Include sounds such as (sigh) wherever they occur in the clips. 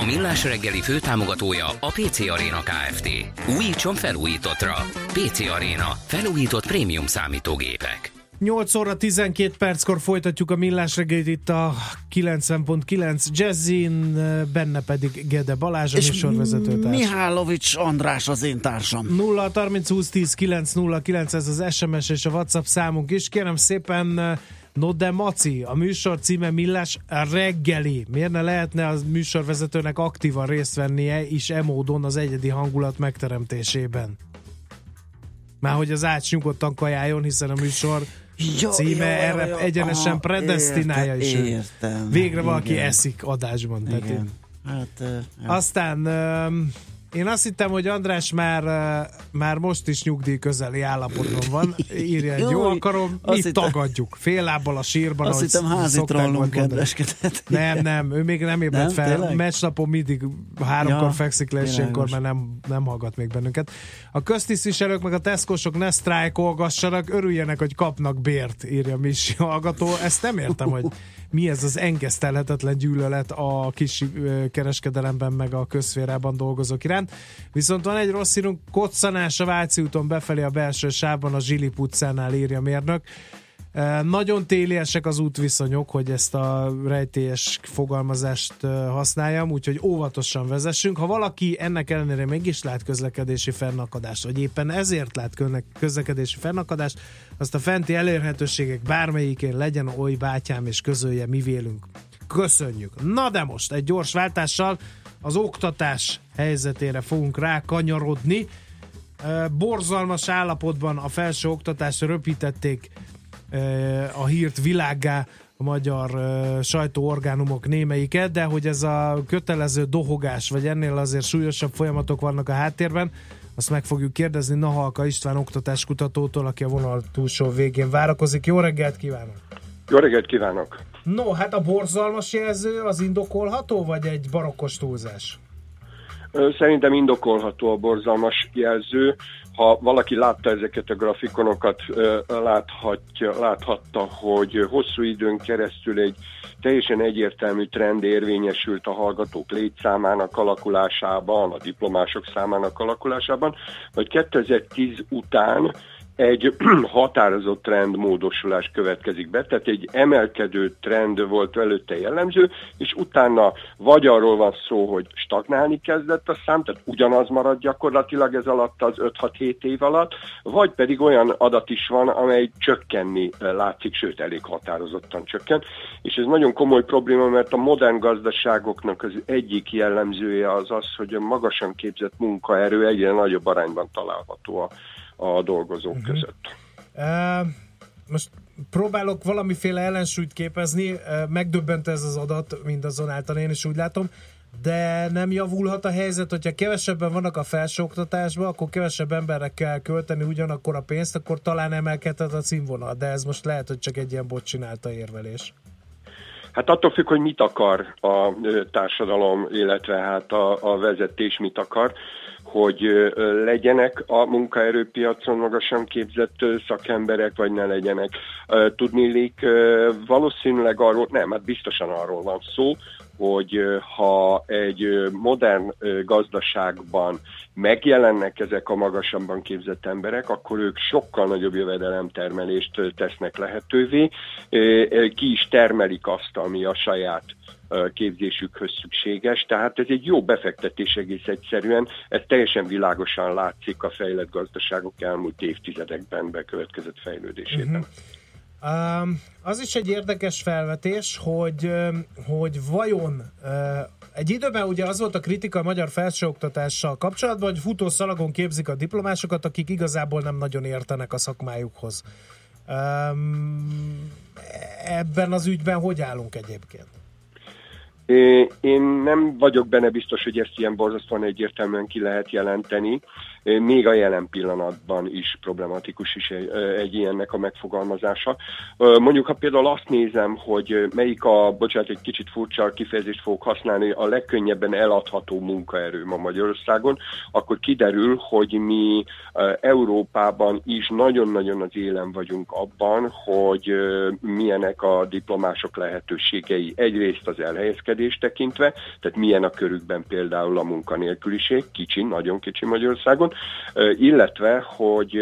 A Millás reggeli főtámogatója a PC Arena Kft. Újítson felújítottra. PC Arena. Felújított prémium számítógépek. 8 óra 12 perckor folytatjuk a millás reggelit itt a 90.9 Jazzin, benne pedig Gede Balázs, a műsorvezetőtárs. Mihálovics András az én társam. 0 30 20 10 909 ez az SMS és a WhatsApp számunk is. Kérem szépen No de Maci, a műsor címe Millás reggeli. Miért ne lehetne a műsorvezetőnek aktívan részt vennie is e módon az egyedi hangulat megteremtésében? Már hogy az ács nyugodtan kajáljon, hiszen a műsor Ja, címe ja, erre ja, egyenesen aha, predestinálja is. Értem. Végre valaki igen, eszik adásban. Igen. Hát, uh, Aztán öm, én azt hittem, hogy András már, ö, már most is nyugdíj közeli állapotban van. Írja jó (laughs) Jaj, akarom, mi hittem- tagadjuk. Fél lábbal a sírban, azt hittem házi trollunk kedveskedett. Nem, nem, ő még nem ébredt fel. Meccsnapon mindig háromkor Ja, fekszik le, és ilyenkor már nem, nem hallgat még bennünket. A köztisztviselők meg a teszkosok ne sztrájkolgassanak, örüljenek, hogy kapnak bért, írja Misi hallgató. Ezt nem értem, hogy mi ez az engesztelhetetlen gyűlölet a kis kereskedelemben meg a közférában dolgozók iránt. Viszont van egy rossz hírunk, koccanás a Váci úton befelé a belső sávban a Zsilip utcánál írja mérnök. Nagyon téliesek az útviszonyok, hogy ezt a rejtélyes fogalmazást használjam, úgyhogy óvatosan vezessünk. Ha valaki ennek ellenére mégis lát közlekedési fennakadást, vagy éppen ezért lát közlekedési fennakadást, azt a fenti elérhetőségek bármelyikén legyen oly bátyám és közölje mi vélünk. Köszönjük! Na de most egy gyors váltással az oktatás helyzetére fogunk rákanyarodni. Borzalmas állapotban a felső oktatást röpítették a hírt világgá a magyar eh, sajtóorgánumok némelyiket, de hogy ez a kötelező dohogás, vagy ennél azért súlyosabb folyamatok vannak a háttérben, azt meg fogjuk kérdezni Nahalka István oktatáskutatótól, aki a vonal túlsó végén várakozik. Jó reggelt kívánok! Jó reggelt kívánok! No, hát a borzalmas jelző az indokolható, vagy egy barokkos túlzás? Szerintem indokolható a borzalmas jelző. Ha valaki látta ezeket a grafikonokat, láthatja, láthatta, hogy hosszú időn keresztül egy teljesen egyértelmű trend érvényesült a hallgatók létszámának alakulásában, a diplomások számának alakulásában, vagy 2010 után egy (clears throat) határozott trendmódosulás következik be, tehát egy emelkedő trend volt előtte jellemző, és utána vagy arról van szó, hogy stagnálni kezdett a szám, tehát ugyanaz marad gyakorlatilag ez alatt az 5-6-7 év alatt, vagy pedig olyan adat is van, amely csökkenni eh, látszik, sőt elég határozottan csökken, és ez nagyon komoly probléma, mert a modern gazdaságoknak az egyik jellemzője az az, hogy a magasan képzett munkaerő egyre nagyobb arányban található a a dolgozók uh-huh. között. Uh, most próbálok valamiféle ellensúlyt képezni, uh, megdöbbent ez az adat, mindazonáltal én is úgy látom, de nem javulhat a helyzet, hogyha kevesebben vannak a felsőoktatásban, akkor kevesebb emberre kell költeni ugyanakkor a pénzt, akkor talán emelkedhet a színvonal, de ez most lehet, hogy csak egy ilyen bot csinálta érvelés. Hát attól függ, hogy mit akar a társadalom, illetve hát a, a vezetés mit akar hogy legyenek a munkaerőpiacon magasan képzett szakemberek, vagy ne legyenek. Tudnélik, valószínűleg arról, nem, hát biztosan arról van szó, hogy ha egy modern gazdaságban megjelennek ezek a magasabban képzett emberek, akkor ők sokkal nagyobb jövedelemtermelést tesznek lehetővé, ki is termelik azt, ami a saját képzésükhöz szükséges, tehát ez egy jó befektetés egész egyszerűen, ez teljesen világosan látszik a fejlett gazdaságok elmúlt évtizedekben bekövetkezett fejlődésében. Uh-huh. Um, az is egy érdekes felvetés, hogy, hogy vajon egy időben ugye az volt a kritika a magyar felsőoktatással kapcsolatban, hogy futószalagon képzik a diplomásokat, akik igazából nem nagyon értenek a szakmájukhoz. Um, ebben az ügyben hogy állunk egyébként? Én nem vagyok benne biztos, hogy ezt ilyen borzasztóan egyértelműen ki lehet jelenteni. Még a jelen pillanatban is problematikus is egy, egy ilyennek a megfogalmazása. Mondjuk, ha például azt nézem, hogy melyik a, bocsánat, egy kicsit furcsa kifejezést fogok használni, a legkönnyebben eladható munkaerő ma Magyarországon, akkor kiderül, hogy mi Európában is nagyon-nagyon az élen vagyunk abban, hogy milyenek a diplomások lehetőségei. Egyrészt az elhelyezkedés tekintve, tehát milyen a körükben például a munkanélküliség, kicsi, nagyon kicsi Magyarországon, illetve, hogy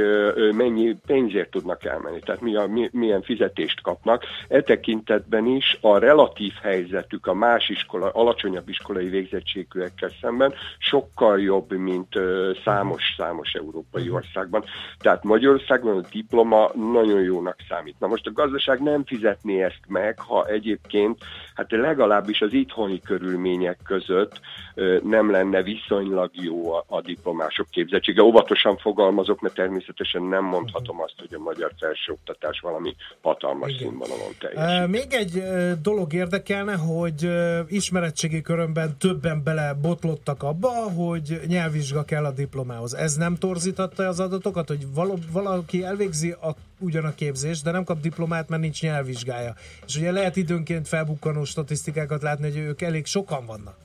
mennyi pénzért tudnak elmenni, tehát milyen fizetést kapnak. E tekintetben is a relatív helyzetük a más iskola, alacsonyabb iskolai végzettségűekkel szemben sokkal jobb, mint számos-számos európai országban. Tehát Magyarországon a diploma nagyon jónak számít. Na most a gazdaság nem fizetné ezt meg, ha egyébként hát legalábbis az itthoni körülmények között nem lenne viszonylag jó a, a diplomások képzettsége. Óvatosan fogalmazok, mert természetesen nem mondhatom azt, hogy a magyar felsőoktatás valami hatalmas Igen. színvonalon teljesít. Még egy dolog érdekelne, hogy ismeretségi körömben többen bele botlottak abba, hogy nyelvvizsga kell a diplomához. Ez nem torzította az adatokat, hogy valaki elvégzi a, ugyan a képzést, de nem kap diplomát, mert nincs nyelvvizsgája. És ugye lehet időnként felbukkanó statisztikákat látni, hogy ők elég sokan vannak.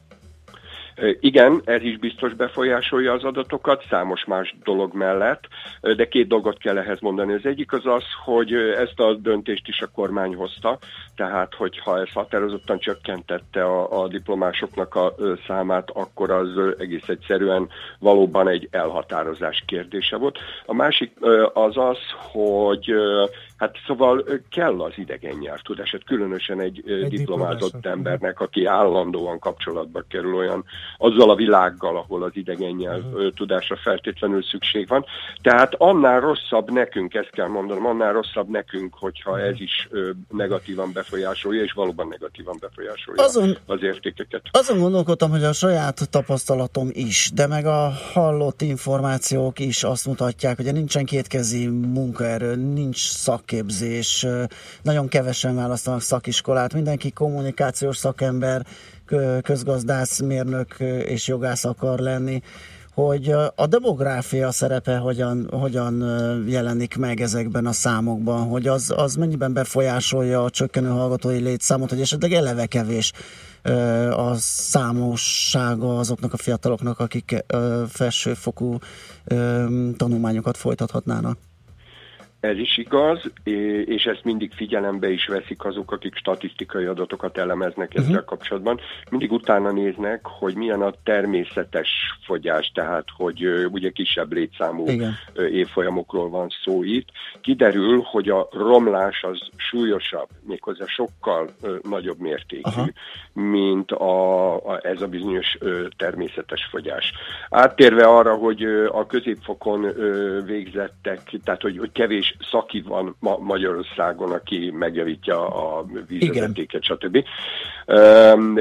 Igen, ez is biztos befolyásolja az adatokat, számos más dolog mellett, de két dolgot kell ehhez mondani. Az egyik az az, hogy ezt a döntést is a kormány hozta, tehát hogyha ez határozottan csökkentette a, a diplomásoknak a számát, akkor az egész egyszerűen valóban egy elhatározás kérdése volt. A másik az az, hogy Hát szóval kell az idegen nyelvtudás, hát különösen egy, egy diplomázott embernek, aki állandóan kapcsolatba kerül olyan azzal a világgal, ahol az idegen uh-huh. feltétlenül szükség van. Tehát annál rosszabb nekünk, ezt kell mondanom, annál rosszabb nekünk, hogyha ez is negatívan befolyásolja, és valóban negatívan befolyásolja azon, az értékeket. Azon gondolkodtam, hogy a saját tapasztalatom is, de meg a hallott információk is azt mutatják, hogy nincsen kétkezi munkaerő, nincs szak szakképzés, nagyon kevesen választanak szakiskolát, mindenki kommunikációs szakember, közgazdász, mérnök és jogász akar lenni, hogy a demográfia szerepe hogyan, hogyan jelenik meg ezekben a számokban, hogy az, az mennyiben befolyásolja a csökkenő hallgatói létszámot, hogy esetleg eleve kevés a számossága azoknak a fiataloknak, akik felsőfokú tanulmányokat folytathatnának. Ez is igaz, és ezt mindig figyelembe is veszik azok, akik statisztikai adatokat elemeznek ezzel uh-huh. kapcsolatban. Mindig utána néznek, hogy milyen a természetes fogyás, tehát hogy ugye kisebb létszámú Igen. évfolyamokról van szó itt. Kiderül, hogy a romlás az súlyosabb, méghozzá sokkal nagyobb mértékű, Aha. mint a, a, ez a bizonyos természetes fogyás. Áttérve arra, hogy a középfokon végzettek, tehát hogy, hogy kevés kevés szaki van ma Magyarországon, aki megjavítja a vízvezetéket, stb.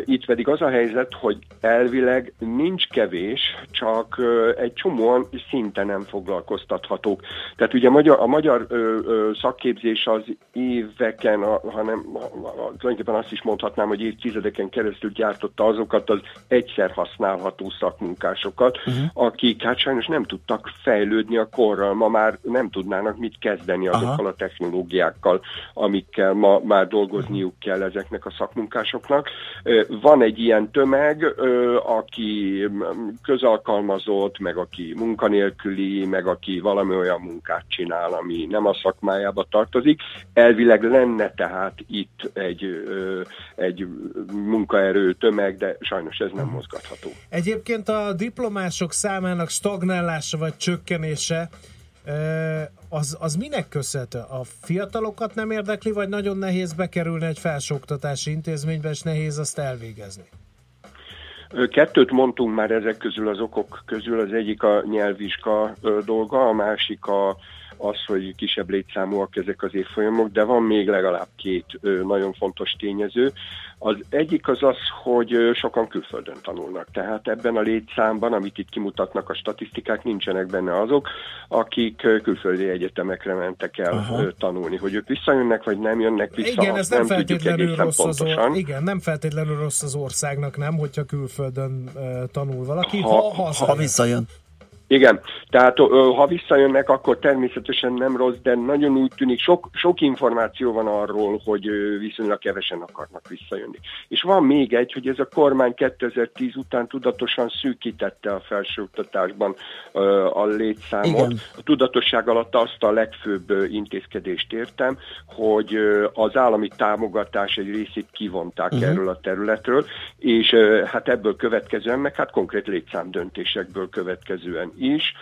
Itt pedig az a helyzet, hogy elvileg nincs kevés, csak egy csomóan szinte nem foglalkoztathatók. Tehát ugye a magyar, a magyar szakképzés az éveken, hanem tulajdonképpen azt is mondhatnám, hogy évtizedeken keresztül gyártotta azokat az egyszer használható szakmunkásokat, uh-huh. akik hát sajnos nem tudtak fejlődni a korral, ma már nem tudnának mit kezdeni azokkal Aha. a technológiákkal, amikkel ma már dolgozniuk kell ezeknek a szakmunkásoknak. Van egy ilyen tömeg, aki közalkalmazott, meg aki munkanélküli, meg aki valami olyan munkát csinál, ami nem a szakmájába tartozik. Elvileg lenne tehát itt egy, egy munkaerő tömeg, de sajnos ez nem mozgatható. Egyébként a diplomások számának stagnálása vagy csökkenése az, az minek köszönhető? A fiatalokat nem érdekli, vagy nagyon nehéz bekerülni egy felsőoktatási intézménybe, és nehéz azt elvégezni? Kettőt mondtunk már ezek közül az okok közül, az egyik a nyelvvizsga dolga, a másik a, az, hogy kisebb létszámúak ezek az évfolyamok, de van még legalább két nagyon fontos tényező. Az egyik az az, hogy sokan külföldön tanulnak. Tehát ebben a létszámban, amit itt kimutatnak a statisztikák, nincsenek benne azok, akik külföldi egyetemekre mentek el Aha. tanulni. Hogy ők visszajönnek, vagy nem jönnek vissza, igen, ez nem, nem feltétlenül rossz az or- Igen, nem feltétlenül rossz az országnak, nem, hogyha külföldön uh, tanul valaki. Ha, ha, ha, ha visszajön. Igen, tehát ha visszajönnek, akkor természetesen nem rossz, de nagyon úgy tűnik, sok, sok információ van arról, hogy viszonylag kevesen akarnak visszajönni. És van még egy, hogy ez a kormány 2010 után tudatosan szűkítette a felsőoktatásban a létszámot. Igen. A tudatosság alatt azt a legfőbb intézkedést értem, hogy az állami támogatás egy részét kivonták uh-huh. erről a területről, és hát ebből következően, meg hát konkrét létszámdöntésekből következően is.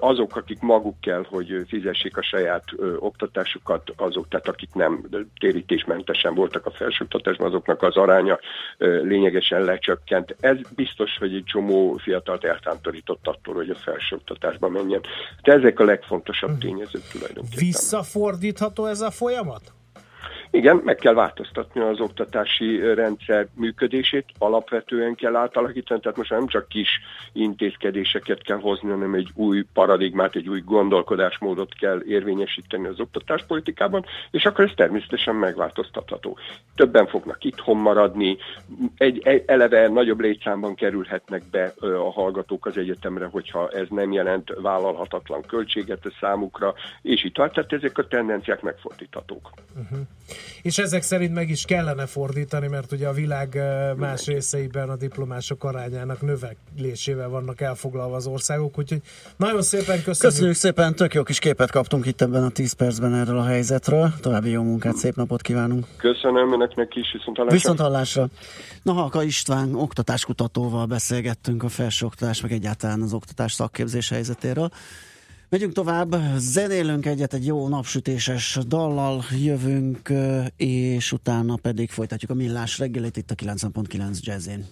Azok, akik maguk kell, hogy fizessék a saját oktatásukat, azok, tehát akik nem térítésmentesen voltak a felsőoktatásban, azoknak az aránya lényegesen lecsökkent. Ez biztos, hogy egy csomó fiatalt eltántorított attól, hogy a felsőoktatásba menjen. De ezek a legfontosabb hm. tényezők tulajdonképpen. Visszafordítható ez a folyamat? Igen, meg kell változtatni az oktatási rendszer működését, alapvetően kell átalakítani, tehát most nem csak kis intézkedéseket kell hozni, hanem egy új paradigmát, egy új gondolkodásmódot kell érvényesíteni az oktatáspolitikában, és akkor ez természetesen megváltoztatható. Többen fognak itthon maradni, egy eleve nagyobb létszámban kerülhetnek be a hallgatók az egyetemre, hogyha ez nem jelent vállalhatatlan költséget a számukra, és itt tehát ezek a tendenciák megfordíthatók. Uh-huh. És ezek szerint meg is kellene fordítani, mert ugye a világ más részeiben a diplomások arányának növelésével vannak elfoglalva az országok, úgyhogy nagyon szépen köszönjük. Köszönjük szépen, tök jó kis képet kaptunk itt ebben a 10 percben erről a helyzetről. További jó munkát, szép napot kívánunk. Köszönöm önöknek is, viszont hallásra. Viszont hallásra. Na, Halka István oktatáskutatóval beszélgettünk a felsőoktatás, meg egyáltalán az oktatás szakképzés helyzetéről. Megyünk tovább, zenélünk egyet egy jó napsütéses dallal jövünk, és utána pedig folytatjuk a millás reggelit itt a 9.9 jazzin.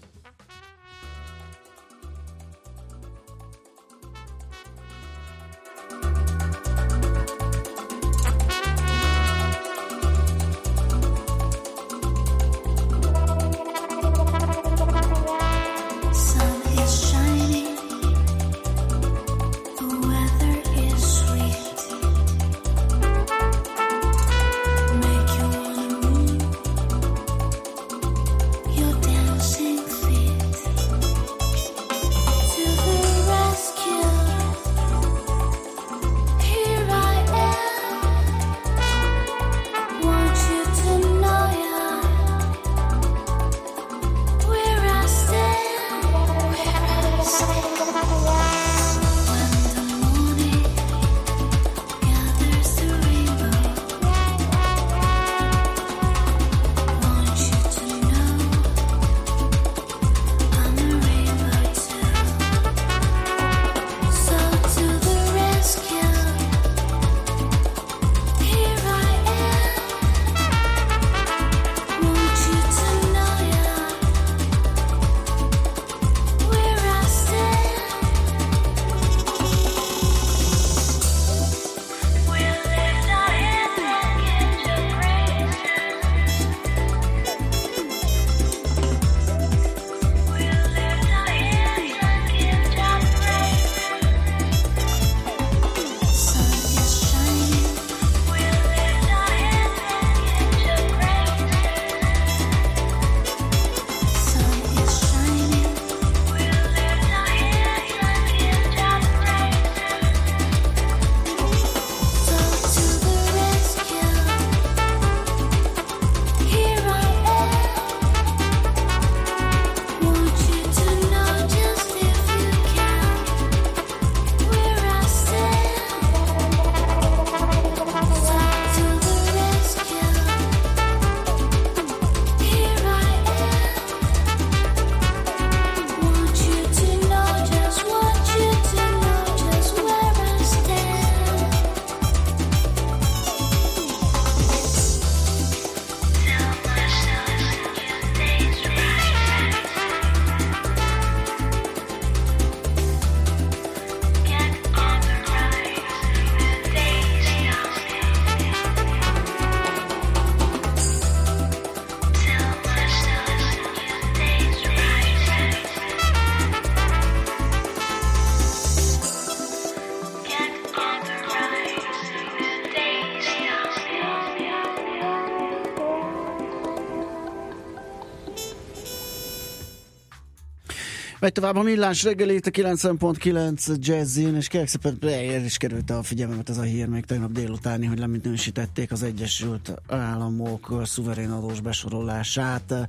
Megy tovább a millás reggeli, itt a 90.9 Jazzin, és kérlek szépen el is került a figyelmemet ez a hír még tegnap délutáni, hogy leminősítették az Egyesült Államok szuverén adós besorolását.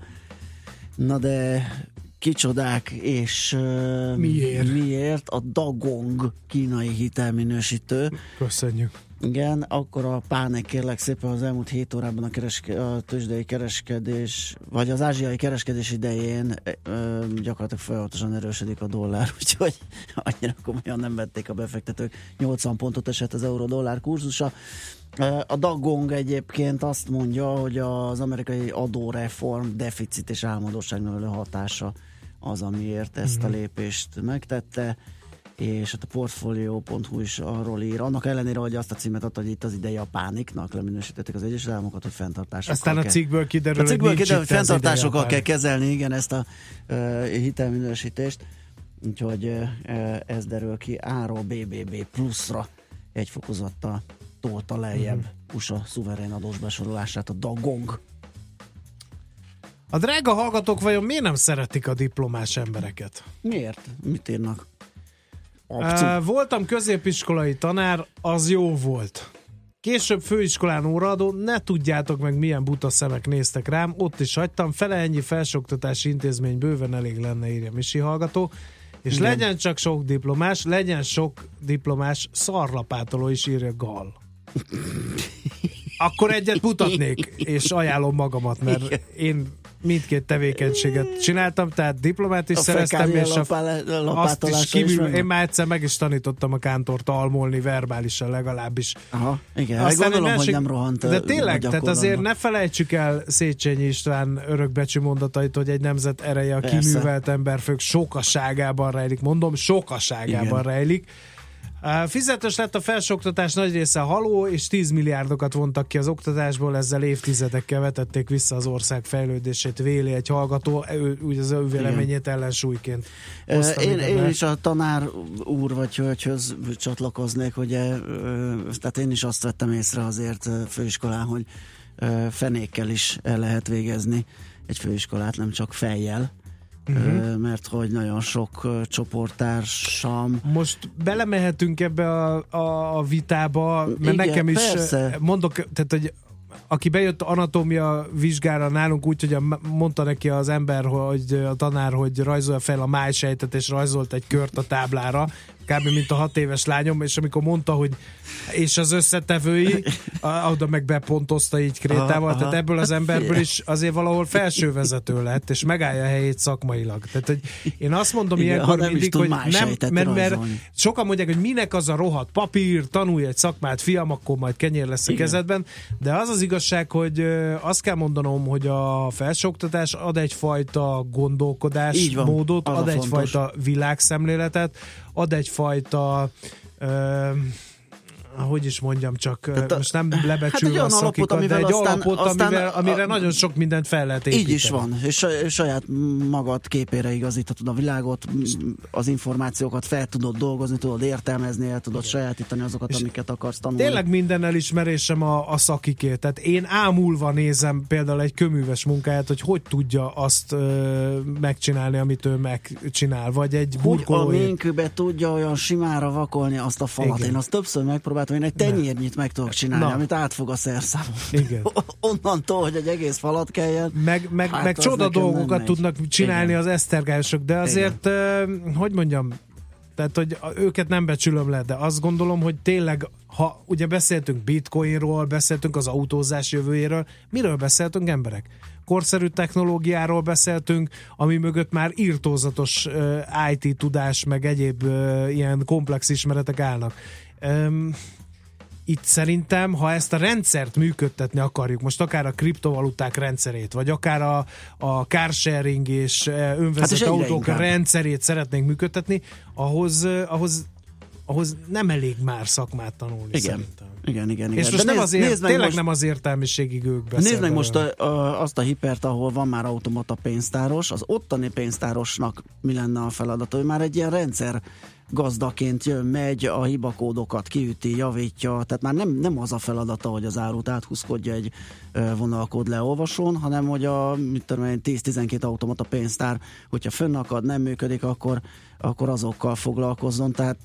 Na de kicsodák, és uh, Miért? miért a Dagong kínai hitelminősítő Köszönjük. Igen, akkor a pánik kérlek szépen az elmúlt 7 órában a, kereske, a tőzsdei kereskedés, vagy az ázsiai kereskedés idején ö, gyakorlatilag folyamatosan erősödik a dollár, (laughs) úgyhogy annyira komolyan nem vették a befektetők. 80 pontot esett az euró-dollár kurzusa. A Dagong egyébként azt mondja, hogy az amerikai adóreform deficit és álmodosság növelő hatása az, amiért ezt a lépést megtette és hát a Portfolio.hu is arról ír, annak ellenére, hogy azt a címet adta, hogy itt az ideje a pániknak, leminősítették az Egyesült Államokat, hogy fenntartásokkal Aztán a kell. cikkből kiderül, a cikkből hogy kiderül, hogy fenntartásokkal a kell kezelni, igen, ezt a uh, hitelminősítést. Úgyhogy uh, ez derül ki áról BBB pluszra egy fokozattal tolta lejjebb Mhm. USA szuverén adós besorolását a Dagong. A drága hallgatók vajon miért nem szeretik a diplomás embereket? Miért? Mit írnak? Abcu. Voltam középiskolai tanár, az jó volt. Később főiskolán óraadó, ne tudjátok meg milyen buta szemek néztek rám, ott is hagytam, fele ennyi felsőoktatási intézmény bőven elég lenne, írja Misi hallgató. És Igen. legyen csak sok diplomás, legyen sok diplomás szarlapátoló is írja Gal. Akkor egyet mutatnék, és ajánlom magamat, mert én mindkét tevékenységet csináltam, tehát diplomát is A szereztem, és a azt is lapátolásra is én már egyszer meg is tanítottam a kántort almolni verbálisan legalábbis. Aha, igen, Aztán gondolom, másik- hogy nem rohant De tényleg, tehát azért ne felejtsük el Széchenyi István örökbecsű mondatait, hogy egy nemzet ereje a Persze. kiművelt emberfők sokaságában rejlik. Mondom, sokaságában Igen. rejlik. Fizetős lett a felsőoktatás nagy része haló, és 10 milliárdokat vontak ki az oktatásból, ezzel évtizedekkel vetették vissza az ország fejlődését, véli egy hallgató, ő, úgy az ő véleményét ellensúlyként. Én, én is a tanár úr vagy hölgyhöz csatlakoznék, ugye, tehát én is azt vettem észre azért főiskolán, hogy fenékkel is el lehet végezni egy főiskolát, nem csak fejjel, uh-huh. mert hogy nagyon sok csoporttársam Most belemehetünk ebbe a, a, a vitába, mert Igen, nekem is persze. mondok, tehát hogy aki bejött anatómia vizsgára nálunk úgy, hogy a, mondta neki az ember, hogy a tanár, hogy rajzolja fel a májsejtet, és rajzolt egy kört a táblára, kb. mint a hat éves lányom, és amikor mondta, hogy és az összetevői, oda meg bepontozta így krétával, Aha, tehát ebből az emberből is azért valahol felsővezető lett, és megállja a helyét szakmailag. Tehát, hogy én azt mondom Igen, ilyenkor nem mindig, hogy nem, mert, mert sokan mondják, hogy minek az a rohadt papír, tanulj egy szakmát, fiam, akkor majd kenyér lesz a Igen. kezedben, de az az igazság, hogy azt kell mondanom, hogy a felsőoktatás ad egyfajta gondolkodás van, módot, ad egyfajta világszemléletet, ad egyfajta ö, hogy is mondjam, csak Tehát a, most nem hát lebecsülve olyan a alapot, szakikat, de amivel egy aztán- alapot, aztán amivel, amire a- nagyon sok mindent fel lehet építeni. Így is van, és saj- saját magad képére igazíthatod a világot, az információkat fel tudod dolgozni, tudod értelmezni, el tudod sajátítani azokat, És amiket akarsz tanulni. Tényleg minden elismerésem a, a szakiké. Tehát én ámulva nézem például egy köműves munkáját, hogy hogy tudja azt ö, megcsinálni, amit ő megcsinál, vagy egy hogy a burkolóért. minkbe tudja olyan simára vakolni azt a falat. Igen. Én azt többször megpróbáltam, én egy tenyérnyit meg tudok csinálni, Na. amit átfog a szerszámon. Igen. (laughs) Onnantól, hogy egy egész falat kelljen. Meg, meg, Hát meg csoda dolgokat tudnak csinálni Igen. az esztergályosok, de azért, ö, hogy mondjam, tehát, hogy őket nem becsülöm le, de azt gondolom, hogy tényleg, ha ugye beszéltünk bitcoinról, beszéltünk az autózás jövőjéről, miről beszéltünk emberek? Korszerű technológiáról beszéltünk, ami mögött már írtózatos uh, IT tudás, meg egyéb uh, ilyen komplex ismeretek állnak. Um, itt szerintem, ha ezt a rendszert működtetni akarjuk, most akár a kriptovaluták rendszerét, vagy akár a, a carsharing és Hát és önvezető egyre autók inkább. rendszerét szeretnénk működtetni, ahhoz, ahhoz, ahhoz nem elég már szakmát tanulni Igen. szerintem. Igen, igen, igen. És most De nem nézd- azért, nézd tényleg most- nem az értelmiségig ők beszélnek. Nézd meg most a, a, azt a hipert, ahol van már automata pénztáros, az ottani pénztárosnak mi lenne a feladata? Ő már egy ilyen rendszer gazdaként jön, megy, a hibakódokat kiüti, javítja, tehát már nem, nem az a feladata, hogy az árut áthúzkodja egy vonalkód leolvasón, hanem hogy a mit tudom én, 10-12 automata pénztár, hogyha fönnakad, nem működik, akkor, akkor azokkal foglalkozzon, tehát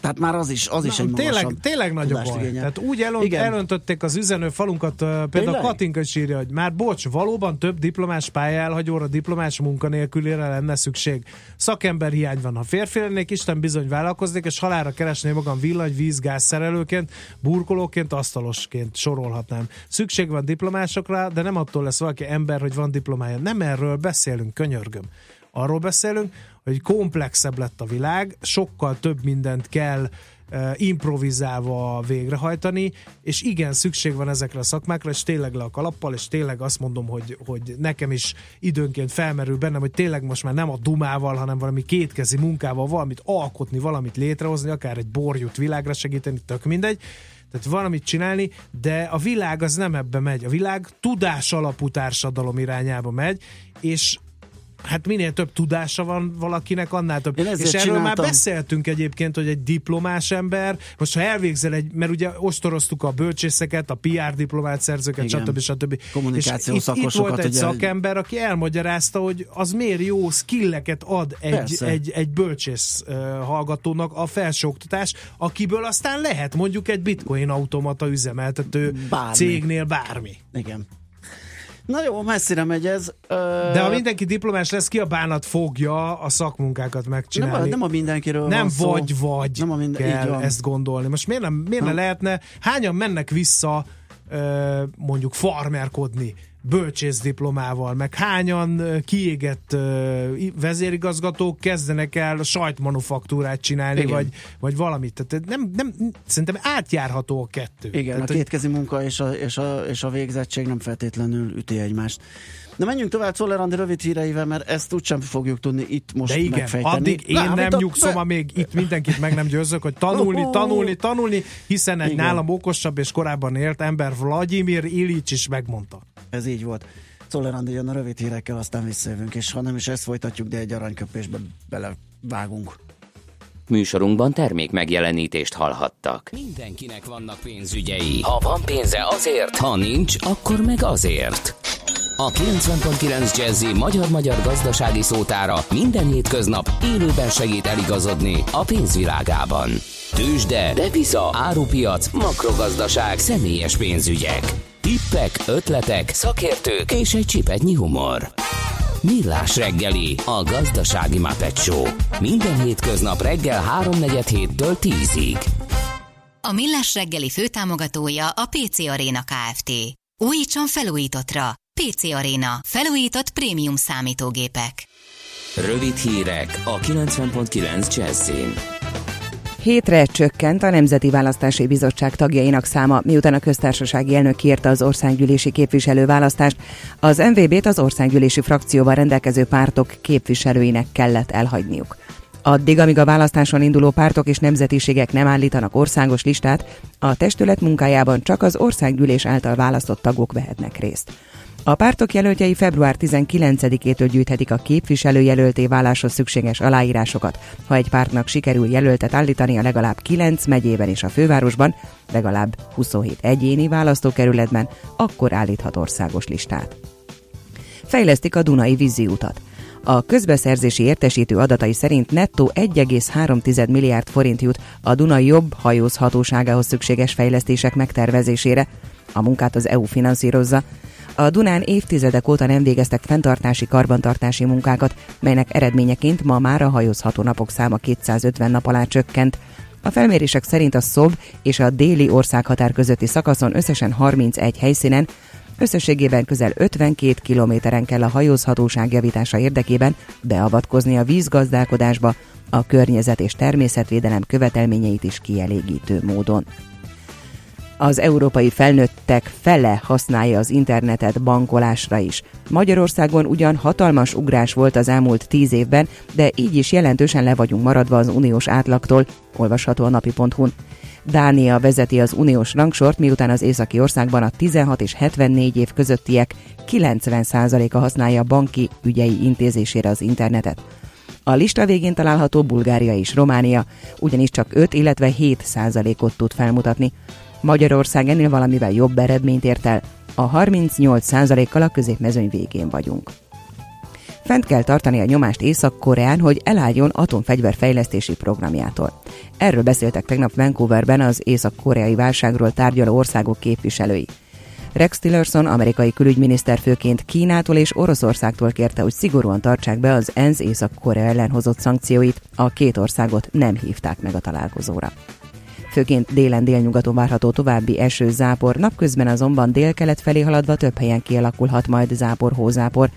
tehát már az is, az is Na, egy tényleg, tényleg nagy a baj. Tehát úgy elönt, Igen. elöntötték az üzenő falunkat, például tényleg? Katinka is írja, hogy már bocs, valóban több diplomás pálya elhagyóra, diplomás munkanélkülére lenne szükség. Szakember hiány van. Ha férfi lennék, Isten bizony vállalkoznék, és halára keresné magam villany, víz, gáz szerelőként, burkolóként, asztalosként sorolhatnám. Szükség van diplomásokra, de nem attól lesz valaki ember, hogy van diplomája. Nem erről beszélünk, könyörgöm. Arról beszélünk, hogy komplexebb lett a világ, sokkal több mindent kell uh, improvizálva végrehajtani, és igen, szükség van ezekre a szakmákra, és tényleg le a kalappal, és tényleg azt mondom, hogy, hogy nekem is időnként felmerül bennem, hogy tényleg most már nem a dumával, hanem valami kétkezi munkával valamit alkotni, valamit létrehozni, akár egy borjút világra segíteni, tök mindegy, tehát valamit csinálni, de a világ az nem ebbe megy. A világ tudás alapú társadalom irányába megy, és hát minél több tudása van valakinek, annál több. És erről csináltam. már beszéltünk egyébként, hogy egy diplomás ember, most ha elvégzel egy, mert ugye ostoroztuk a bölcsészeket, a PR diplomát szerzőket, Igen. stb. stb. Kommunikáció és itt, itt volt egy ugye... szakember, aki elmagyarázta, hogy az miért jó skilleket ad egy, egy, egy bölcsész hallgatónak a felsőoktatás, akiből aztán lehet mondjuk egy bitcoin automata üzemeltető bármi. cégnél bármi. Igen. Na jó, messzire megy ez. Ö... De ha mindenki diplomás lesz, ki a bánat fogja a szakmunkákat megcsinálni? Nem a, nem a mindenkiről Nem van vagy szó. vagy nem a minden, kell ezt gondolni. Most miért, nem, miért ne lehetne, hányan mennek vissza mondjuk farmerkodni? Bölcsész diplomával, meg hányan kiégett vezérigazgatók kezdenek el sajtmanufaktúrát csinálni, vagy, vagy valamit. Tehát nem, nem, szerintem átjárható a kettő. Igen, Tehát, a kétkezi munka és a, és, a, és a végzettség nem feltétlenül üti egymást. Na menjünk tovább Czoller Andi rövid híreivel, mert ezt úgysem fogjuk tudni itt most De igen, megfejteni. addig én Na, nem nyugszom, be... amíg itt mindenkit meg nem győzök, hogy tanulni, tanulni, tanulni, hiszen egy igen. nálam okosabb és korábban élt ember Vladimir Ilics is megmondta. Ez így volt. Czoller Andi jön a rövid hírekkel, aztán visszajövünk, és ha nem is ezt folytatjuk, de egy aranyköpésbe belevágunk. Műsorunkban termék megjelenítést hallhattak. Mindenkinek vannak pénzügyei. Ha van pénze azért, ha nincs, akkor meg azért. A 90.9 Jazzy magyar-magyar gazdasági szótára minden hétköznap élőben segít eligazodni a pénzvilágában. Tősde, depisza, árupiac, makrogazdaság, személyes pénzügyek. Tippek, ötletek, szakértők és egy csipetnyi humor. Millás reggeli, a gazdasági Muppet Show. Minden hétköznap reggel 3.47-től 10-ig. A Millás reggeli főtámogatója a PC Arena Kft. Újítson felújítottra. PC Arena. Felújított prémium számítógépek. Rövid hírek a 90.9 Jazzin. Hétre csökkent a Nemzeti Választási Bizottság tagjainak száma, miután a köztársasági elnök kiírta az országgyűlési képviselőválasztást. Az MVB-t az országgyűlési frakcióval rendelkező pártok képviselőinek kellett elhagyniuk. Addig, amíg a választáson induló pártok és nemzetiségek nem állítanak országos listát, a testület munkájában csak az országgyűlés által választott tagok vehetnek részt. A pártok jelöltjei február 19-től gyűjthetik a képviselőjelölté váláshoz szükséges aláírásokat. Ha egy pártnak sikerül jelöltet állítani a legalább 9 megyében és a fővárosban, legalább 27 egyéni választókerületben, akkor állíthat országos listát. Fejlesztik a Dunai vízi utat. A közbeszerzési értesítő adatai szerint nettó 1,3 milliárd forint jut a Dunai jobb hajózhatóságához szükséges fejlesztések megtervezésére. A munkát az EU finanszírozza, a Dunán évtizedek óta nem végeztek fenntartási karbantartási munkákat, melynek eredményeként ma már a hajózható napok száma 250 nap alá csökkent. A felmérések szerint a Szob és a déli országhatár közötti szakaszon összesen 31 helyszínen, összességében közel 52 kilométeren kell a hajózhatóság javítása érdekében beavatkozni a vízgazdálkodásba, a környezet és természetvédelem követelményeit is kielégítő módon. Az európai felnőttek fele használja az internetet bankolásra is. Magyarországon ugyan hatalmas ugrás volt az elmúlt tíz évben, de így is jelentősen le vagyunk maradva az uniós átlagtól, olvasható a napi.hu-n. Dánia vezeti az uniós rangsort, miután az északi országban a 16 és 74 év közöttiek 90%-a használja banki ügyei intézésére az internetet. A lista végén található Bulgária és Románia, ugyanis csak 5, illetve 7 százalékot tud felmutatni. Magyarország ennél valamivel jobb eredményt ért el, a 38 százalékkal a középmezőny végén vagyunk. Fent kell tartani a nyomást Észak-Koreán, hogy elálljon atomfegyver fejlesztési programjától. Erről beszéltek tegnap Vancouverben az észak-koreai válságról tárgyaló országok képviselői. Rex Tillerson, amerikai külügyminiszter főként Kínától és Oroszországtól kérte, hogy szigorúan tartsák be az ENSZ Észak-Korea ellen hozott szankcióit, a két országot nem hívták meg a találkozóra. Főként délen-délnyugaton várható további eső zápor, napközben azonban délkelet felé haladva több helyen kialakulhat majd zápor, hózápor.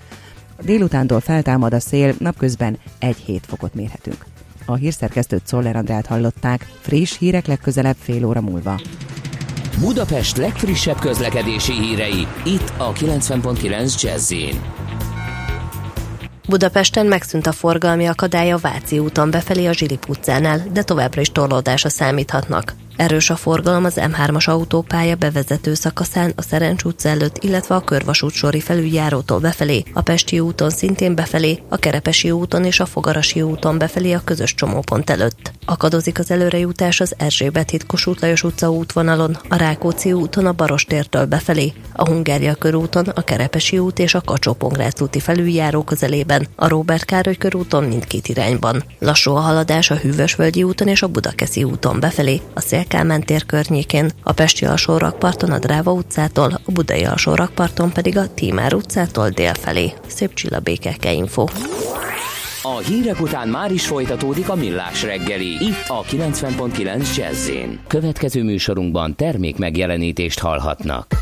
Délutántól feltámad a szél, napközben 1-7 fokot mérhetünk. A hírszerkesztőt Szoller Andrát hallották, friss hírek legközelebb fél óra múlva. Budapest legfrissebb közlekedési hírei, itt a 90.9 jazz Budapesten megszűnt a forgalmi akadály a Váci úton befelé a Zsilip utcánál, de továbbra is torlódásra számíthatnak. Erős a forgalom az M3-as autópálya bevezető szakaszán, a Szerencs utca előtt, illetve a Körvasút sori felüljárótól befelé, a Pesti úton szintén befelé, a Kerepesi úton és a Fogarasi úton befelé a közös csomópont előtt. Akadozik az előrejutás az Erzsébet híd Kossuth Lajos utca útvonalon, a Rákóczi úton a Barostértől befelé, a Hungária körúton, a Kerepesi út és a kacsó úti felüljáró közelében, a Róbert Károly körúton mindkét irányban. Lassú a haladás a Hűvösvölgyi úton és a Budakeszi úton befelé, a Szél Kálmán tér környékén, a Pesti alsó rakparton a Dráva utcától, a Budai alsó rakparton pedig a Tímár utcától délfelé. Szép csillabékeke info. A hírek után már is folytatódik a millás reggeli, itt a 90.9 jazz Következő műsorunkban termék megjelenítést hallhatnak.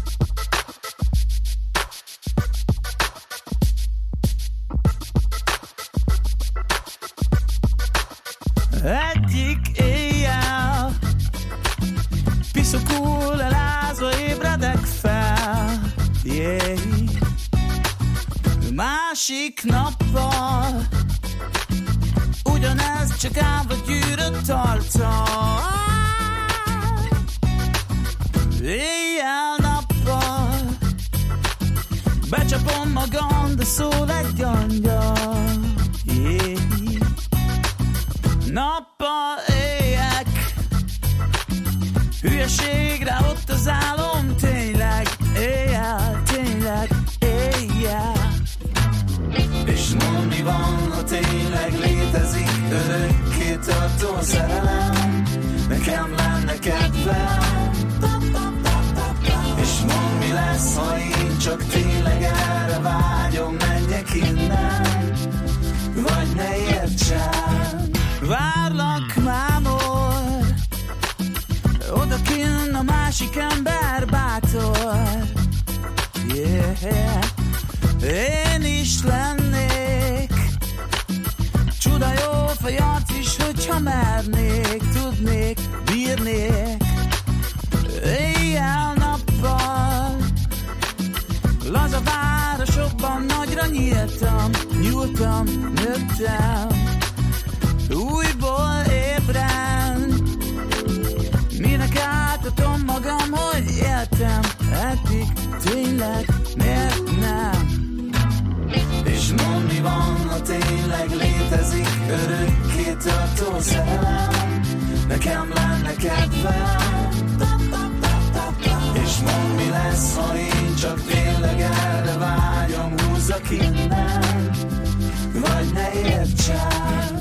Nyíltam Nyúltam, nőttem Újból ébren. Minek átadom magam, hogy éltem? Eddig tényleg miért nem? És mondd mi van, ha tényleg létezik Örökké tartó szerelem? Nekem lenne kedvem. És mondd mi lesz, ha én csak tényleg erre vágyom Húzzak innen Vagy ne értsem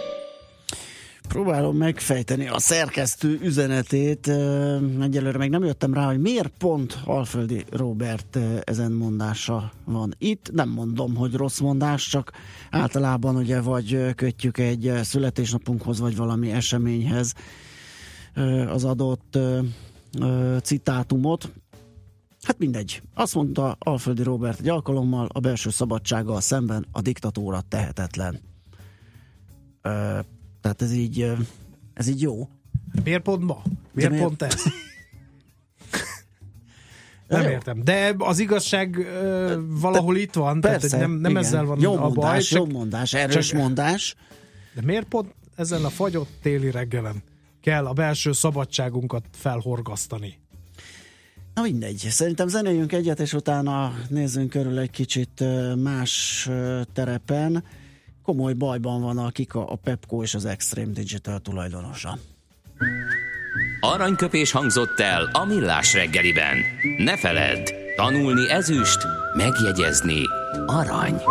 Próbálom megfejteni a szerkesztő üzenetét. Egyelőre még nem jöttem rá, hogy miért pont Alföldi Robert ezen mondása van itt. Nem mondom, hogy rossz mondás, csak általában ugye vagy kötjük egy születésnapunkhoz, vagy valami eseményhez az adott citátumot. Hát mindegy. Azt mondta Alföldi Robert egy alkalommal, a belső szabadsággal szemben a diktatúra tehetetlen. Ö, tehát ez így, ez így jó. Miért pont ma? Miért, miért? pont ez? (laughs) Nem értem. De az igazság uh, valahol Te, itt van, persze, tehát nem, nem igen. ezzel van jó a mondás, baj. Csak, jó mondás, erős csak, mondás. De miért pont ezen a fagyott téli reggelen kell a belső szabadságunkat felhorgasztani? Na mindegy, szerintem zenéljünk egyet, és utána nézzünk körül egy kicsit más terepen komoly bajban van, akik a, a Pepco és az Extreme Digital tulajdonosa. Aranyköpés hangzott el a millás reggeliben. Ne feledd, tanulni ezüst, megjegyezni arany.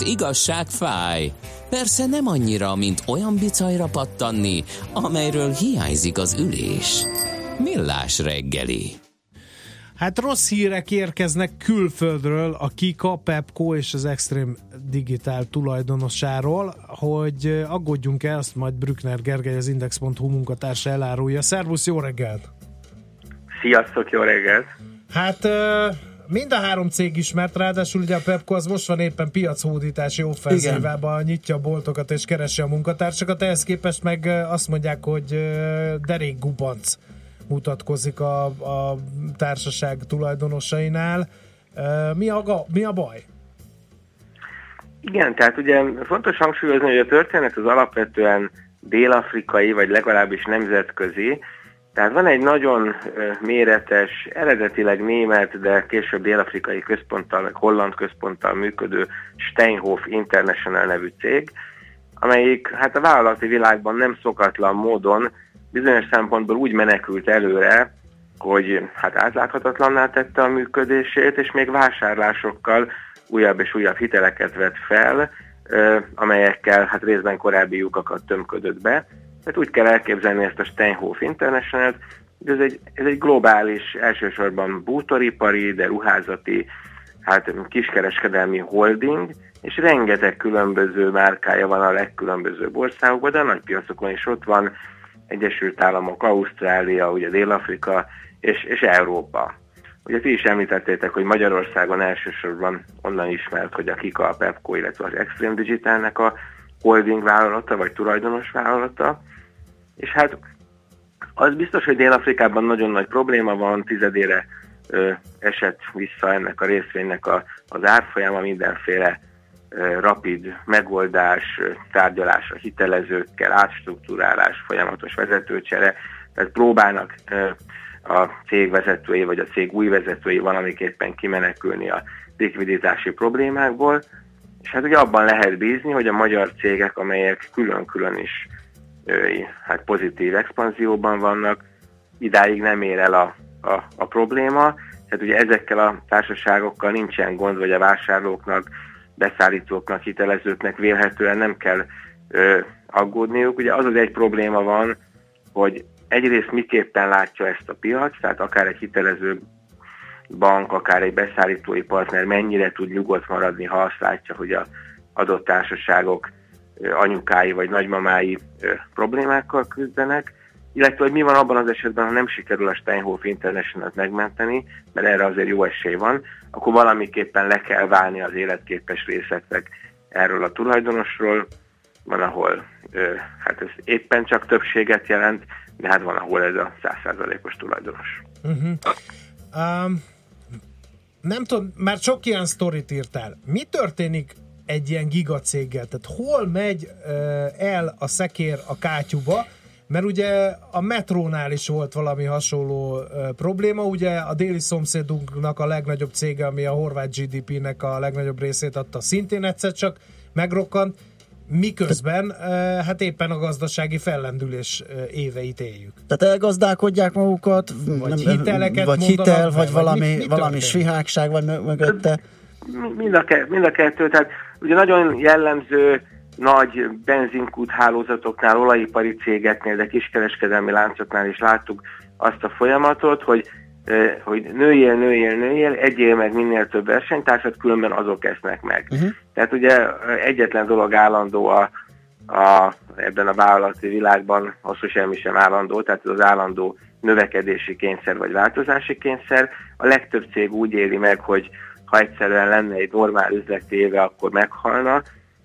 az igazság fáj. Persze nem annyira, mint olyan bicajra pattanni, amelyről hiányzik az ülés. Millás reggeli. Hát rossz hírek érkeznek külföldről a Kika, Pepco és az Extreme Digital tulajdonosáról, hogy aggódjunk el, azt majd Brückner Gergely, az Index.hu munkatársa elárulja. Szervusz, jó reggelt! Sziasztok, jó reggelt! Hát mind a három cég ismert, ráadásul ugye a Pepco az most van éppen piachódítási offenzívában, nyitja a boltokat és keresi a munkatársakat, ehhez képest meg azt mondják, hogy derék gubanc mutatkozik a, a társaság tulajdonosainál. Mi a, mi a baj? Igen, tehát ugye fontos hangsúlyozni, hogy a történet az alapvetően dél-afrikai, vagy legalábbis nemzetközi, tehát van egy nagyon méretes, eredetileg német, de később dél-afrikai központtal, meg holland központtal működő Steinhoff International nevű cég, amelyik hát a vállalati világban nem szokatlan módon bizonyos szempontból úgy menekült előre, hogy hát átláthatatlanná tette a működését, és még vásárlásokkal újabb és újabb hiteleket vett fel, amelyekkel hát részben korábbi lyukakat tömködött be. Tehát úgy kell elképzelni ezt a Steinhoff International-t, hogy ez egy, ez egy globális, elsősorban bútoripari, de ruházati, hát kiskereskedelmi holding, és rengeteg különböző márkája van a legkülönbözőbb országokban, de a nagy piacokon is ott van, Egyesült Államok, Ausztrália, ugye Dél-Afrika és, és Európa. Ugye ti is említettétek, hogy Magyarországon elsősorban onnan ismert, hogy a Kika, a Pepco, illetve az Extreme Digitalnek a holding vállalata, vagy tulajdonos vállalata. És hát az biztos, hogy Dél-Afrikában nagyon nagy probléma van, tizedére ö, esett vissza ennek a részvénynek a, az árfolyama, mindenféle ö, rapid megoldás, tárgyalás a hitelezőkkel, átstruktúrálás, folyamatos vezetőcsere, tehát próbálnak ö, a cég vezetői vagy a cég új vezetői valamiképpen kimenekülni a likviditási problémákból, és hát ugye abban lehet bízni, hogy a magyar cégek, amelyek külön-külön is hát pozitív expanzióban vannak, idáig nem ér el a, a, a probléma, tehát ugye ezekkel a társaságokkal nincsen gond, vagy a vásárlóknak, beszállítóknak, hitelezőknek vélhetően nem kell ö, aggódniuk. Ugye az az egy probléma van, hogy egyrészt miképpen látja ezt a piac, tehát akár egy hitelező bank, akár egy beszállítói partner mennyire tud nyugodt maradni, ha azt látja, hogy a adott társaságok anyukái vagy nagymamái problémákkal küzdenek, illetve hogy mi van abban az esetben, ha nem sikerül a Steinhoff International-t megmenteni, mert erre azért jó esély van, akkor valamiképpen le kell válni az életképes részletek erről a tulajdonosról, van, ahol hát ez éppen csak többséget jelent, de hát van, ahol ez a százszázalékos tulajdonos. Uh-huh. Um, nem tudom, már sok ilyen sztorit írtál. Mi történik egy ilyen gigacéggel? Tehát hol megy el a szekér a kátyuba? Mert ugye a metrónál is volt valami hasonló uh, probléma, ugye a déli szomszédunknak a legnagyobb cége, ami a horvát GDP-nek a legnagyobb részét adta, szintén egyszer csak megrokkant, miközben uh, hát éppen a gazdasági fellendülés éveit éljük. Tehát elgazdálkodják magukat, Vagy hiteleket vagy mondanak hitel, vagy vagy valami, mi- mi valami svihágság vagy mö- mögötte. Mi- Mind a, mind a kettő, tehát ugye nagyon jellemző nagy benzinkút hálózatoknál, olajipari cégeknél, de kiskereskedelmi láncoknál is láttuk azt a folyamatot, hogy hogy nőjél, nőjél, nőjél, egyél meg minél több versenytársat, különben azok esznek meg. Uh-huh. Tehát ugye egyetlen dolog állandó a, a, ebben a vállalati világban, az, semmi sem állandó, tehát ez az állandó növekedési kényszer vagy változási kényszer. A legtöbb cég úgy éli meg, hogy ha egyszerűen lenne egy normál üzleti éve, akkor meghalna,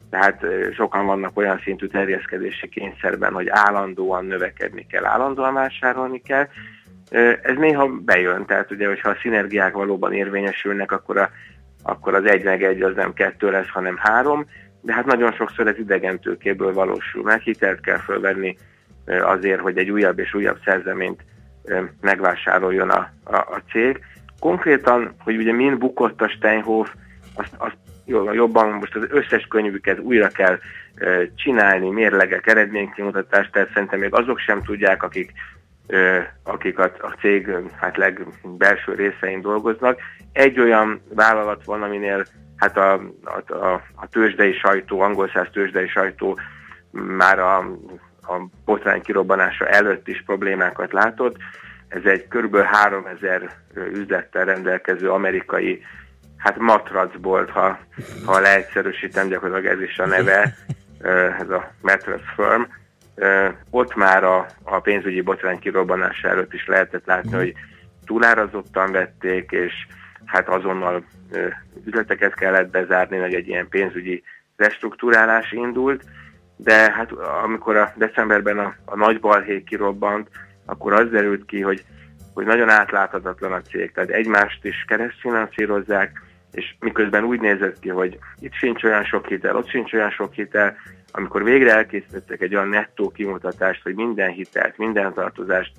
tehát sokan vannak olyan szintű terjeszkedési kényszerben, hogy állandóan növekedni kell, állandóan vásárolni kell. Ez néha bejön, tehát ugye, hogyha a szinergiák valóban érvényesülnek, akkor, a, akkor az egy meg egy az nem kettő lesz, hanem három, de hát nagyon sokszor ez idegen tőkéből valósul meg, hitelt kell fölvenni azért, hogy egy újabb és újabb szerzeményt megvásároljon a, a, a cég. Konkrétan, hogy ugye mind bukott a Steinhoff, azt, azt jobban, most az összes könyvüket újra kell ö, csinálni, mérlegek, eredménykimutatást, tehát szerintem még azok sem tudják, akik, ö, akik a, a cég hát legbelső részein dolgoznak. Egy olyan vállalat van, aminél hát a, a, a, a tőzsdei sajtó, angol száz tőzsdei sajtó már a, a botrány kirobbanása előtt is problémákat látott. Ez egy kb. 3000 üzlettel rendelkező amerikai hát matracbolt, ha, ha leegyszerűsítem, gyakorlatilag ez is a neve, ez a mattress firm. Ott már a, a pénzügyi botrány kirobbanása előtt is lehetett látni, hogy túlárazottan vették, és hát azonnal üzleteket kellett bezárni, meg egy ilyen pénzügyi restruktúrálás indult, de hát amikor a decemberben a, a nagy balhé kirobbant, akkor az derült ki, hogy, hogy nagyon átláthatatlan a cég, tehát egymást is keresztfinanszírozzák, és miközben úgy nézett ki, hogy itt sincs olyan sok hitel, ott sincs olyan sok hitel, amikor végre elkészítettek egy olyan nettó kimutatást, hogy minden hitelt, minden tartozást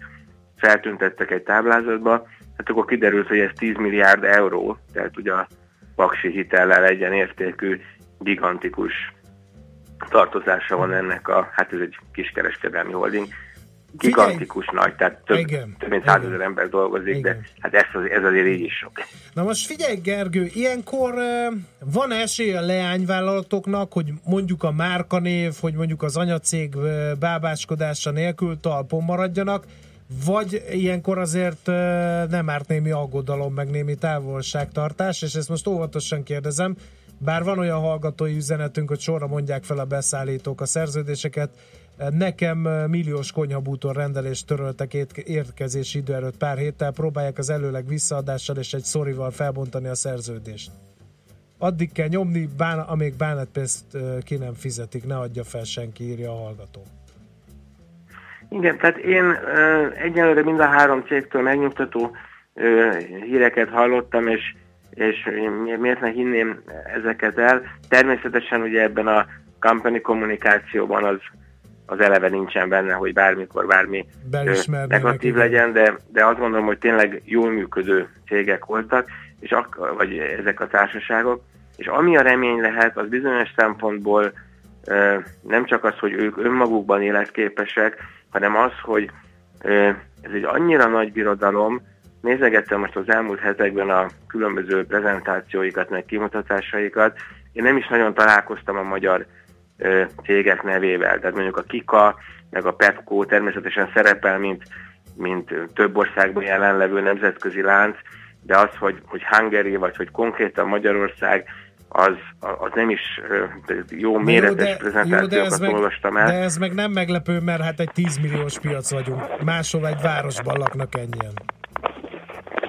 feltüntettek egy táblázatba, hát akkor kiderült, hogy ez 10 milliárd euró, tehát ugye a paksi hitellel egyen értékű, gigantikus tartozása van ennek a, hát ez egy kiskereskedelmi holding, gigantikus figyelj. nagy, tehát több, igen, több mint százezer ember dolgozik, igen. de hát ez, az, ez azért így is sok. Na most figyelj Gergő, ilyenkor van esély a leányvállalatoknak, hogy mondjuk a márkanév, hogy mondjuk az anyacég bábáskodása nélkül talpon maradjanak, vagy ilyenkor azért nem árt némi aggodalom, meg némi távolságtartás, és ezt most óvatosan kérdezem, bár van olyan hallgatói üzenetünk, hogy sorra mondják fel a beszállítók a szerződéseket, Nekem milliós konyhabútor rendelést töröltek érkezési idő előtt pár héttel, próbálják az előleg visszaadással és egy szorival felbontani a szerződést. Addig kell nyomni, bán, amíg bánatpénzt ki nem fizetik, ne adja fel senki, írja a hallgató. Igen, tehát én egyelőre mind a három cégtől megnyugtató híreket hallottam, és, és miért ne hinném ezeket el. Természetesen ugye ebben a company kommunikációban az az eleve nincsen benne, hogy bármikor bármi negatív legyen, de, de azt gondolom, hogy tényleg jól működő cégek voltak, és ak- vagy ezek a társaságok, és ami a remény lehet, az bizonyos szempontból nem csak az, hogy ők önmagukban életképesek, hanem az, hogy ez egy annyira nagy birodalom, nézegettem most az elmúlt hetekben a különböző prezentációikat, meg kimutatásaikat, én nem is nagyon találkoztam a magyar cégek nevével. Tehát mondjuk a Kika, meg a Pepco természetesen szerepel, mint, mint több országban jelenlevő nemzetközi lánc, de az, hogy, hogy Hungary, vagy hogy konkrétan Magyarország, az, az nem is jó méretes jó, de, prezentációkat jó, olvastam el. De ez meg nem meglepő, mert hát egy 10 milliós piac vagyunk. Máshol egy városban laknak ennyien.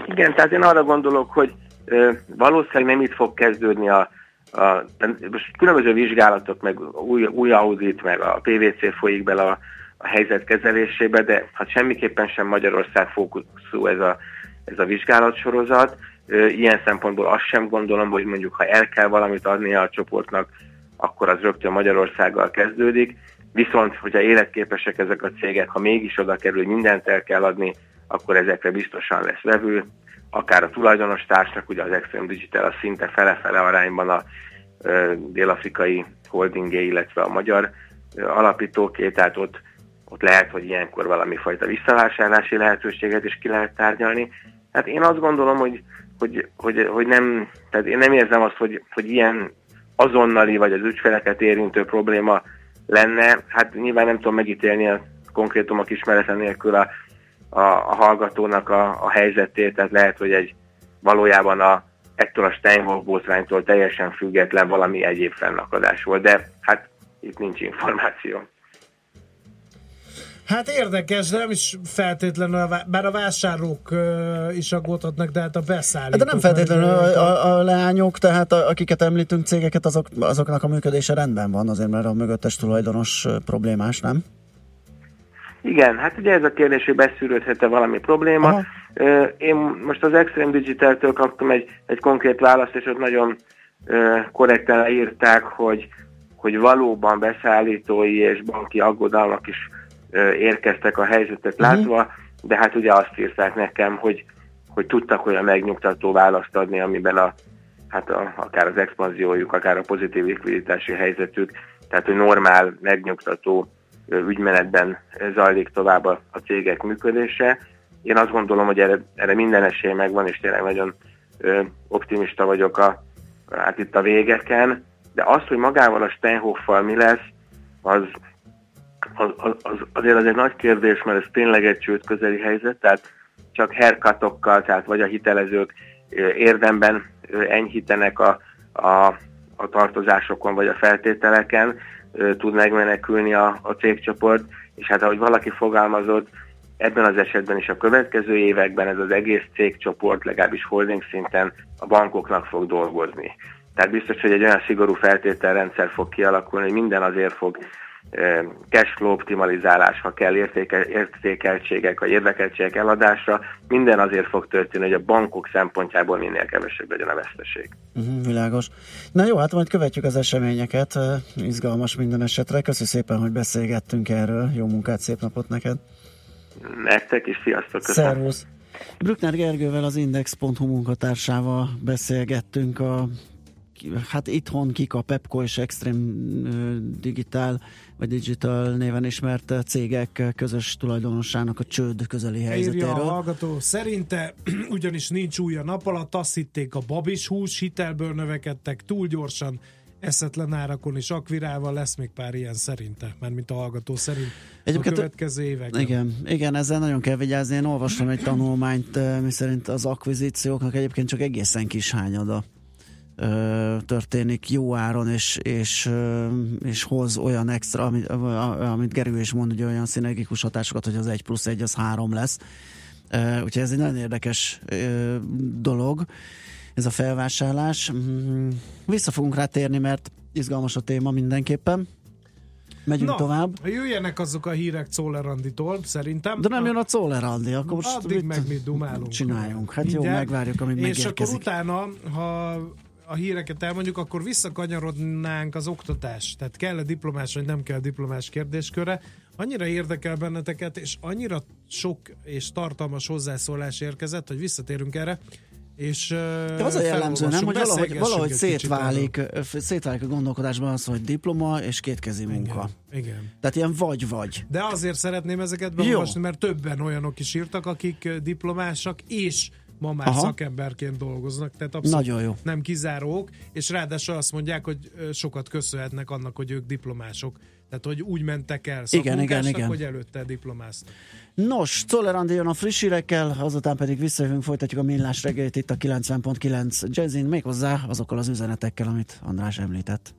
Igen, tehát én arra gondolok, hogy ö, valószínűleg nem itt fog kezdődni a, a, most különböző vizsgálatok, meg új, új audit, meg a PVC folyik bele a, a helyzet kezelésébe, de hát semmiképpen sem Magyarország fókuszú ez a, ez a vizsgálatsorozat. Ilyen szempontból azt sem gondolom, hogy mondjuk ha el kell valamit adnia a csoportnak, akkor az rögtön Magyarországgal kezdődik. Viszont, hogyha életképesek ezek a cégek, ha mégis oda kerül, mindent el kell adni, akkor ezekre biztosan lesz vevő, akár a tulajdonos társnak, ugye az Extreme Digital a szinte fele-fele arányban a dél-afrikai holdingé, illetve a magyar alapítóké, tehát ott, ott lehet, hogy ilyenkor valami fajta visszavásárlási lehetőséget is ki lehet tárgyalni. Hát én azt gondolom, hogy, hogy, hogy, hogy nem, tehát én nem érzem azt, hogy, hogy ilyen azonnali vagy az ügyfeleket érintő probléma lenne. Hát nyilván nem tudom megítélni a konkrétumok ismerete nélkül a a, a hallgatónak a, a helyzetét, tehát lehet, hogy egy valójában a, ettől a Steinhoff botránytól teljesen független valami egyéb fennakadás volt, de hát itt nincs információ. Hát érdekes, de nem is feltétlenül, bár a vásárlók is aggódhatnak, de hát a beszállítók... Hát de nem feltétlenül a, a, a leányok, tehát a, akiket említünk cégeket, azok, azoknak a működése rendben van, azért mert a mögöttes tulajdonos problémás, nem? Igen, hát ugye ez a kérdés, hogy beszűrődhet-e valami probléma. Aha. Én most az Extreme Digital-től kaptam egy, egy konkrét választ, és ott nagyon korrekten írták, hogy, hogy valóban beszállítói és banki aggodalmak is érkeztek a helyzetet uh-huh. látva, de hát ugye azt írták nekem, hogy, hogy tudtak olyan megnyugtató választ adni, amiben a, hát a, akár az expanziójuk, akár a pozitív likviditási helyzetük, tehát hogy normál, megnyugtató ügymenetben zajlik tovább a, a cégek működése. Én azt gondolom, hogy erre, erre minden esély megvan, és tényleg nagyon ö, optimista vagyok a, hát itt a végeken, de az, hogy magával a Steinhoffal mi lesz, az, az, az, azért az egy nagy kérdés, mert ez tényleg egy csőd közeli helyzet, tehát csak herkatokkal, tehát vagy a hitelezők érdemben enyhítenek a, a, a tartozásokon vagy a feltételeken, tud megmenekülni a, a cégcsoport, és hát ahogy valaki fogalmazott, ebben az esetben is a következő években ez az egész cégcsoport legalábbis holding szinten a bankoknak fog dolgozni. Tehát biztos, hogy egy olyan szigorú feltételrendszer fog kialakulni, hogy minden azért fog cashflow optimalizálás, ha kell értéke, értékeltségek, vagy érdekeltségek eladásra, minden azért fog történni, hogy a bankok szempontjából minél kevesebb legyen a veszteség. Uh-huh, világos. Na jó, hát majd követjük az eseményeket, izgalmas minden esetre. Köszi szépen, hogy beszélgettünk erről. Jó munkát, szép napot neked! Nektek is, sziasztok! Köszönöm. Szervusz! Brückner Gergővel, az Index.hu munkatársával beszélgettünk a hát itthon kik a Pepco és Extreme Digital vagy Digital néven ismert cégek közös tulajdonosának a csőd közeli helyzetéről. Írja a hallgató, szerinte (clears throat) ugyanis nincs új a nap alatt, azt hitték a babis hús, hitelből növekedtek túl gyorsan, eszetlen árakon is akvirával lesz még pár ilyen szerinte, mert mint a hallgató szerint Egyébként, a következő években. Igen, igen, ezzel nagyon kell vigyázni. Én olvastam egy tanulmányt, mi szerint az akvizícióknak egyébként csak egészen kis hányada történik jó áron, és, és, és hoz olyan extra, amit, amit Gerő is mond, hogy olyan szinergikus hatásokat, hogy az 1 plusz 1 az 3 lesz. Úgyhogy ez egy nagyon érdekes dolog, ez a felvásárlás. Mm, vissza fogunk rá térni, mert izgalmas a téma mindenképpen. Megyünk Na, tovább. Jöjjenek azok a hírek Czóleranditól, szerintem. De nem jön a Czólerandi, akkor most Addig mit meg mit dumálunk. Csináljunk. Hát Mindjárt. jó, megvárjuk, amíg És megérkezik. akkor utána, ha a híreket elmondjuk, akkor visszakanyarodnánk az oktatás. Tehát kell a diplomás, vagy nem kell diplomás kérdésköre. Annyira érdekel benneteket, és annyira sok és tartalmas hozzászólás érkezett, hogy visszatérünk erre. És, De az a jellemző, nem, hogy valahogy, valahogy szétválik, szétválik a gondolkodásban az, hogy diploma és kétkezi munka. Igen, igen. Tehát ilyen vagy-vagy. De azért szeretném ezeket beolvasni, mert többen olyanok is írtak, akik diplomásak, és ma már Aha. szakemberként dolgoznak, tehát abszolút Nagyon jó. nem kizárók, és ráadásul azt mondják, hogy sokat köszönhetnek annak, hogy ők diplomások. Tehát, hogy úgy mentek el igen, igen, igen. hogy előtte diplomáztak. Nos, Czoller Andi jön a friss hírekkel, azután pedig visszajövünk, folytatjuk a millás reggelit itt a 90.9 Jazzin, méghozzá azokkal az üzenetekkel, amit András említett.